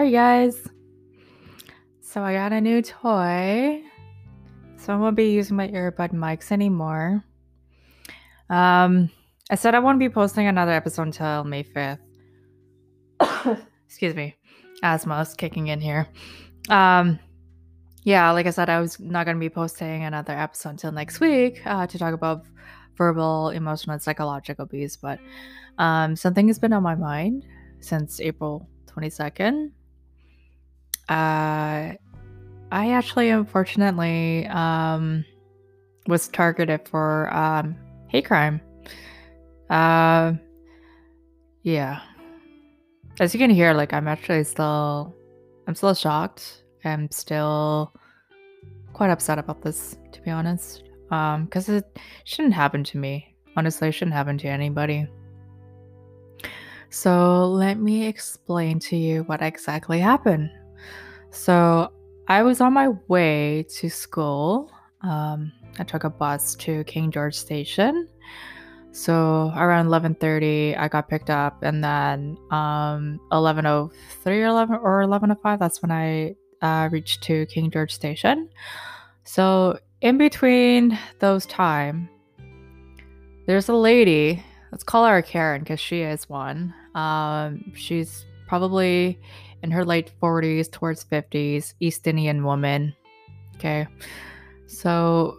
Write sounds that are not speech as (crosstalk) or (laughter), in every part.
Alright, guys. So I got a new toy. So I won't be using my earbud mics anymore. Um, I said I won't be posting another episode until May 5th. (coughs) Excuse me. Asthma's kicking in here. Um, yeah, like I said, I was not going to be posting another episode until next week uh, to talk about verbal, emotional, and psychological abuse. But um, something has been on my mind since April 22nd. Uh, I actually, unfortunately, um, was targeted for um, hate crime. Uh, yeah. As you can hear, like I'm actually still, I'm still shocked. I'm still quite upset about this, to be honest. Um, because it shouldn't happen to me. Honestly, it shouldn't happen to anybody. So let me explain to you what exactly happened. So I was on my way to school. Um, I took a bus to King George Station. So around 11:30, I got picked up, and then um, 11:03 or 11 or 11:05, that's when I uh, reached to King George Station. So in between those time, there's a lady. Let's call her Karen because she is one. Um, she's probably in her late 40s towards 50s, East Indian woman. Okay. So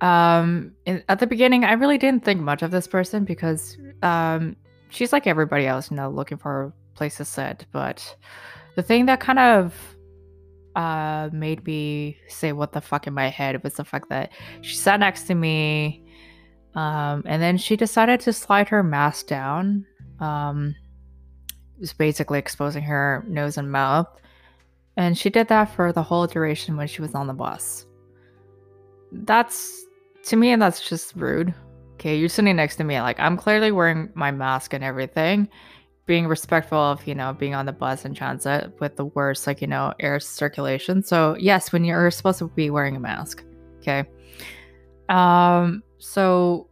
um in, at the beginning I really didn't think much of this person because um she's like everybody else, you know, looking for a place to sit, but the thing that kind of uh made me say what the fuck in my head was the fact that she sat next to me um and then she decided to slide her mask down um was basically exposing her nose and mouth. And she did that for the whole duration when she was on the bus. That's to me, and that's just rude. Okay, you're sitting next to me, like I'm clearly wearing my mask and everything, being respectful of you know being on the bus and transit with the worst like you know air circulation. So yes, when you're supposed to be wearing a mask, okay. Um, so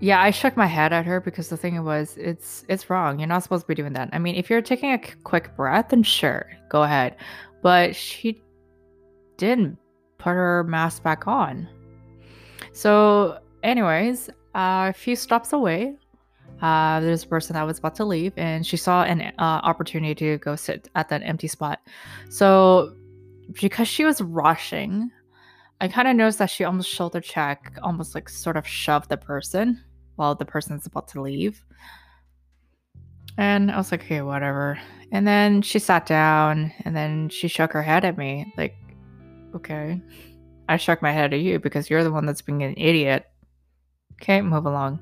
yeah, I shook my head at her because the thing was, it's it's wrong. You're not supposed to be doing that. I mean, if you're taking a quick breath, then sure, go ahead. But she didn't put her mask back on. So, anyways, uh, a few stops away, uh, there's a person that was about to leave, and she saw an uh, opportunity to go sit at that empty spot. So, because she was rushing, I kind of noticed that she almost shoulder check, almost like sort of shoved the person while the person's about to leave. And I was like, okay, whatever. And then she sat down and then she shook her head at me, like, okay. I shook my head at you because you're the one that's being an idiot. Okay, move along.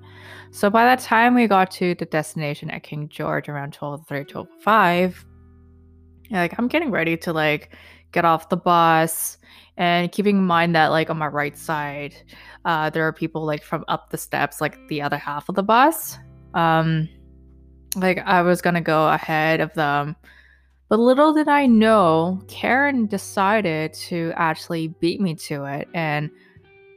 So by that time we got to the destination at King George around 12 12 5, like I'm getting ready to like get off the bus and keeping in mind that like on my right side uh, there are people like from up the steps like the other half of the bus. Um like i was gonna go ahead of them. But little did i know karen decided to actually beat me to it and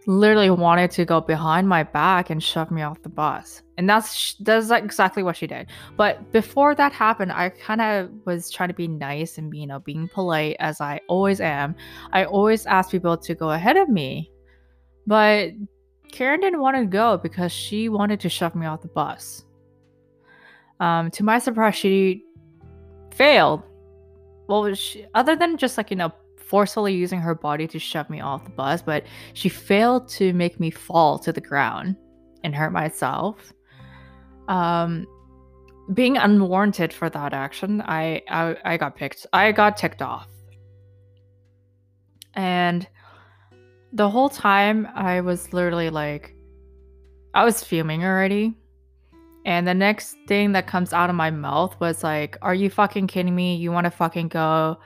literally wanted to go behind my back and shove me off the bus. And that's that's exactly what she did. But before that happened, I kind of was trying to be nice and you know being polite as I always am. I always ask people to go ahead of me. But Karen didn't want to go because she wanted to shove me off the bus. Um, to my surprise, she failed. Well, she, other than just like you know forcefully using her body to shove me off the bus, but she failed to make me fall to the ground and hurt myself. Um, being unwarranted for that action, I, I I got picked. I got ticked off. And the whole time I was literally like I was fuming already. And the next thing that comes out of my mouth was like, Are you fucking kidding me? You want to fucking go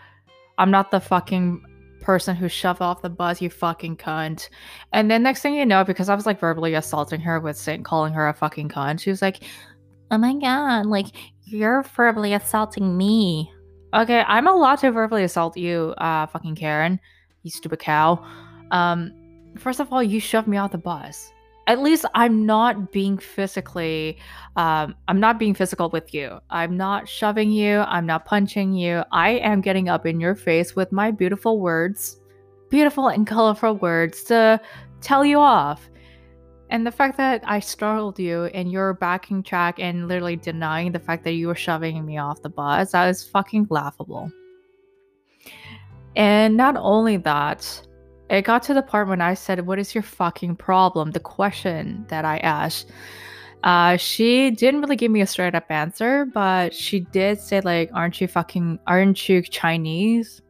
I'm not the fucking person who shoved off the bus, you fucking cunt. And then next thing you know, because I was like verbally assaulting her with saying calling her a fucking cunt, she was like, Oh my god, like you're verbally assaulting me. Okay, I'm allowed to verbally assault you, uh fucking Karen, you stupid cow. Um, first of all, you shoved me off the bus. At least I'm not being physically, um, I'm not being physical with you. I'm not shoving you. I'm not punching you. I am getting up in your face with my beautiful words, beautiful and colorful words to tell you off. And the fact that I startled you and you're backing track and literally denying the fact that you were shoving me off the bus, that is fucking laughable. And not only that, it got to the part when I said, What is your fucking problem? The question that I asked. Uh, she didn't really give me a straight up answer, but she did say, like, aren't you fucking, aren't you Chinese?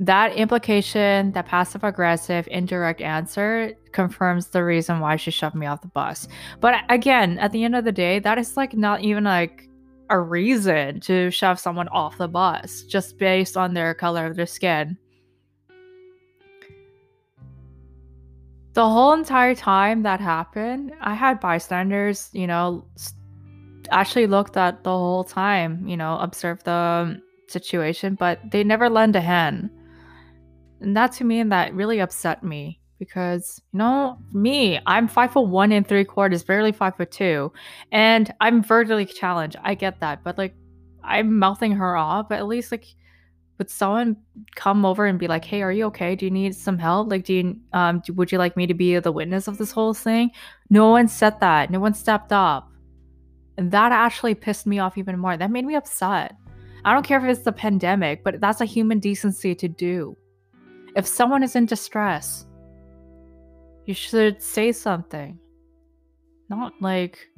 That implication, that passive aggressive, indirect answer confirms the reason why she shoved me off the bus. But again, at the end of the day, that is like not even like a reason to shove someone off the bus just based on their color of their skin. The whole entire time that happened, I had bystanders, you know, actually looked at the whole time, you know, observed the um, situation, but they never lend a hand. And that to me, and that really upset me because, you know, me, I'm five foot one and three quarters, barely five foot two, and I'm vertically challenged. I get that, but like, I'm mouthing her off, but at least like would someone come over and be like, "Hey, are you okay? Do you need some help? Like, do you um, would you like me to be the witness of this whole thing?" No one said that. No one stepped up, and that actually pissed me off even more. That made me upset. I don't care if it's the pandemic, but that's a human decency to do. If someone is in distress, you should say something. Not like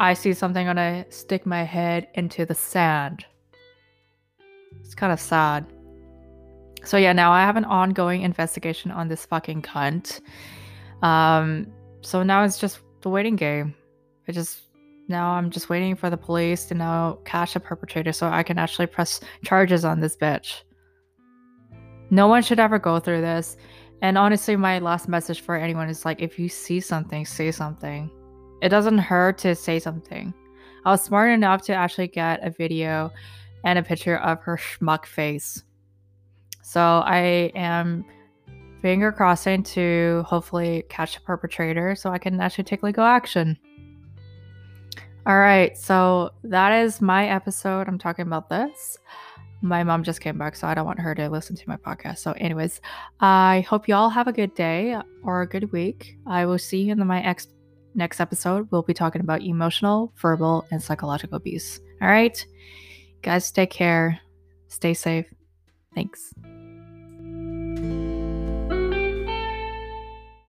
I see something and I stick my head into the sand. It's kind of sad. So yeah, now I have an ongoing investigation on this fucking cunt. Um, so now it's just the waiting game. I just now I'm just waiting for the police to now catch a perpetrator so I can actually press charges on this bitch. No one should ever go through this. And honestly, my last message for anyone is like if you see something, say something. It doesn't hurt to say something. I was smart enough to actually get a video and a picture of her schmuck face. So I am finger crossing to hopefully catch the perpetrator so I can actually take legal action. All right, so that is my episode. I'm talking about this. My mom just came back, so I don't want her to listen to my podcast. So, anyways, I hope you all have a good day or a good week. I will see you in my ex- next episode. We'll be talking about emotional, verbal, and psychological abuse. All right. Guys, take care. Stay safe. Thanks.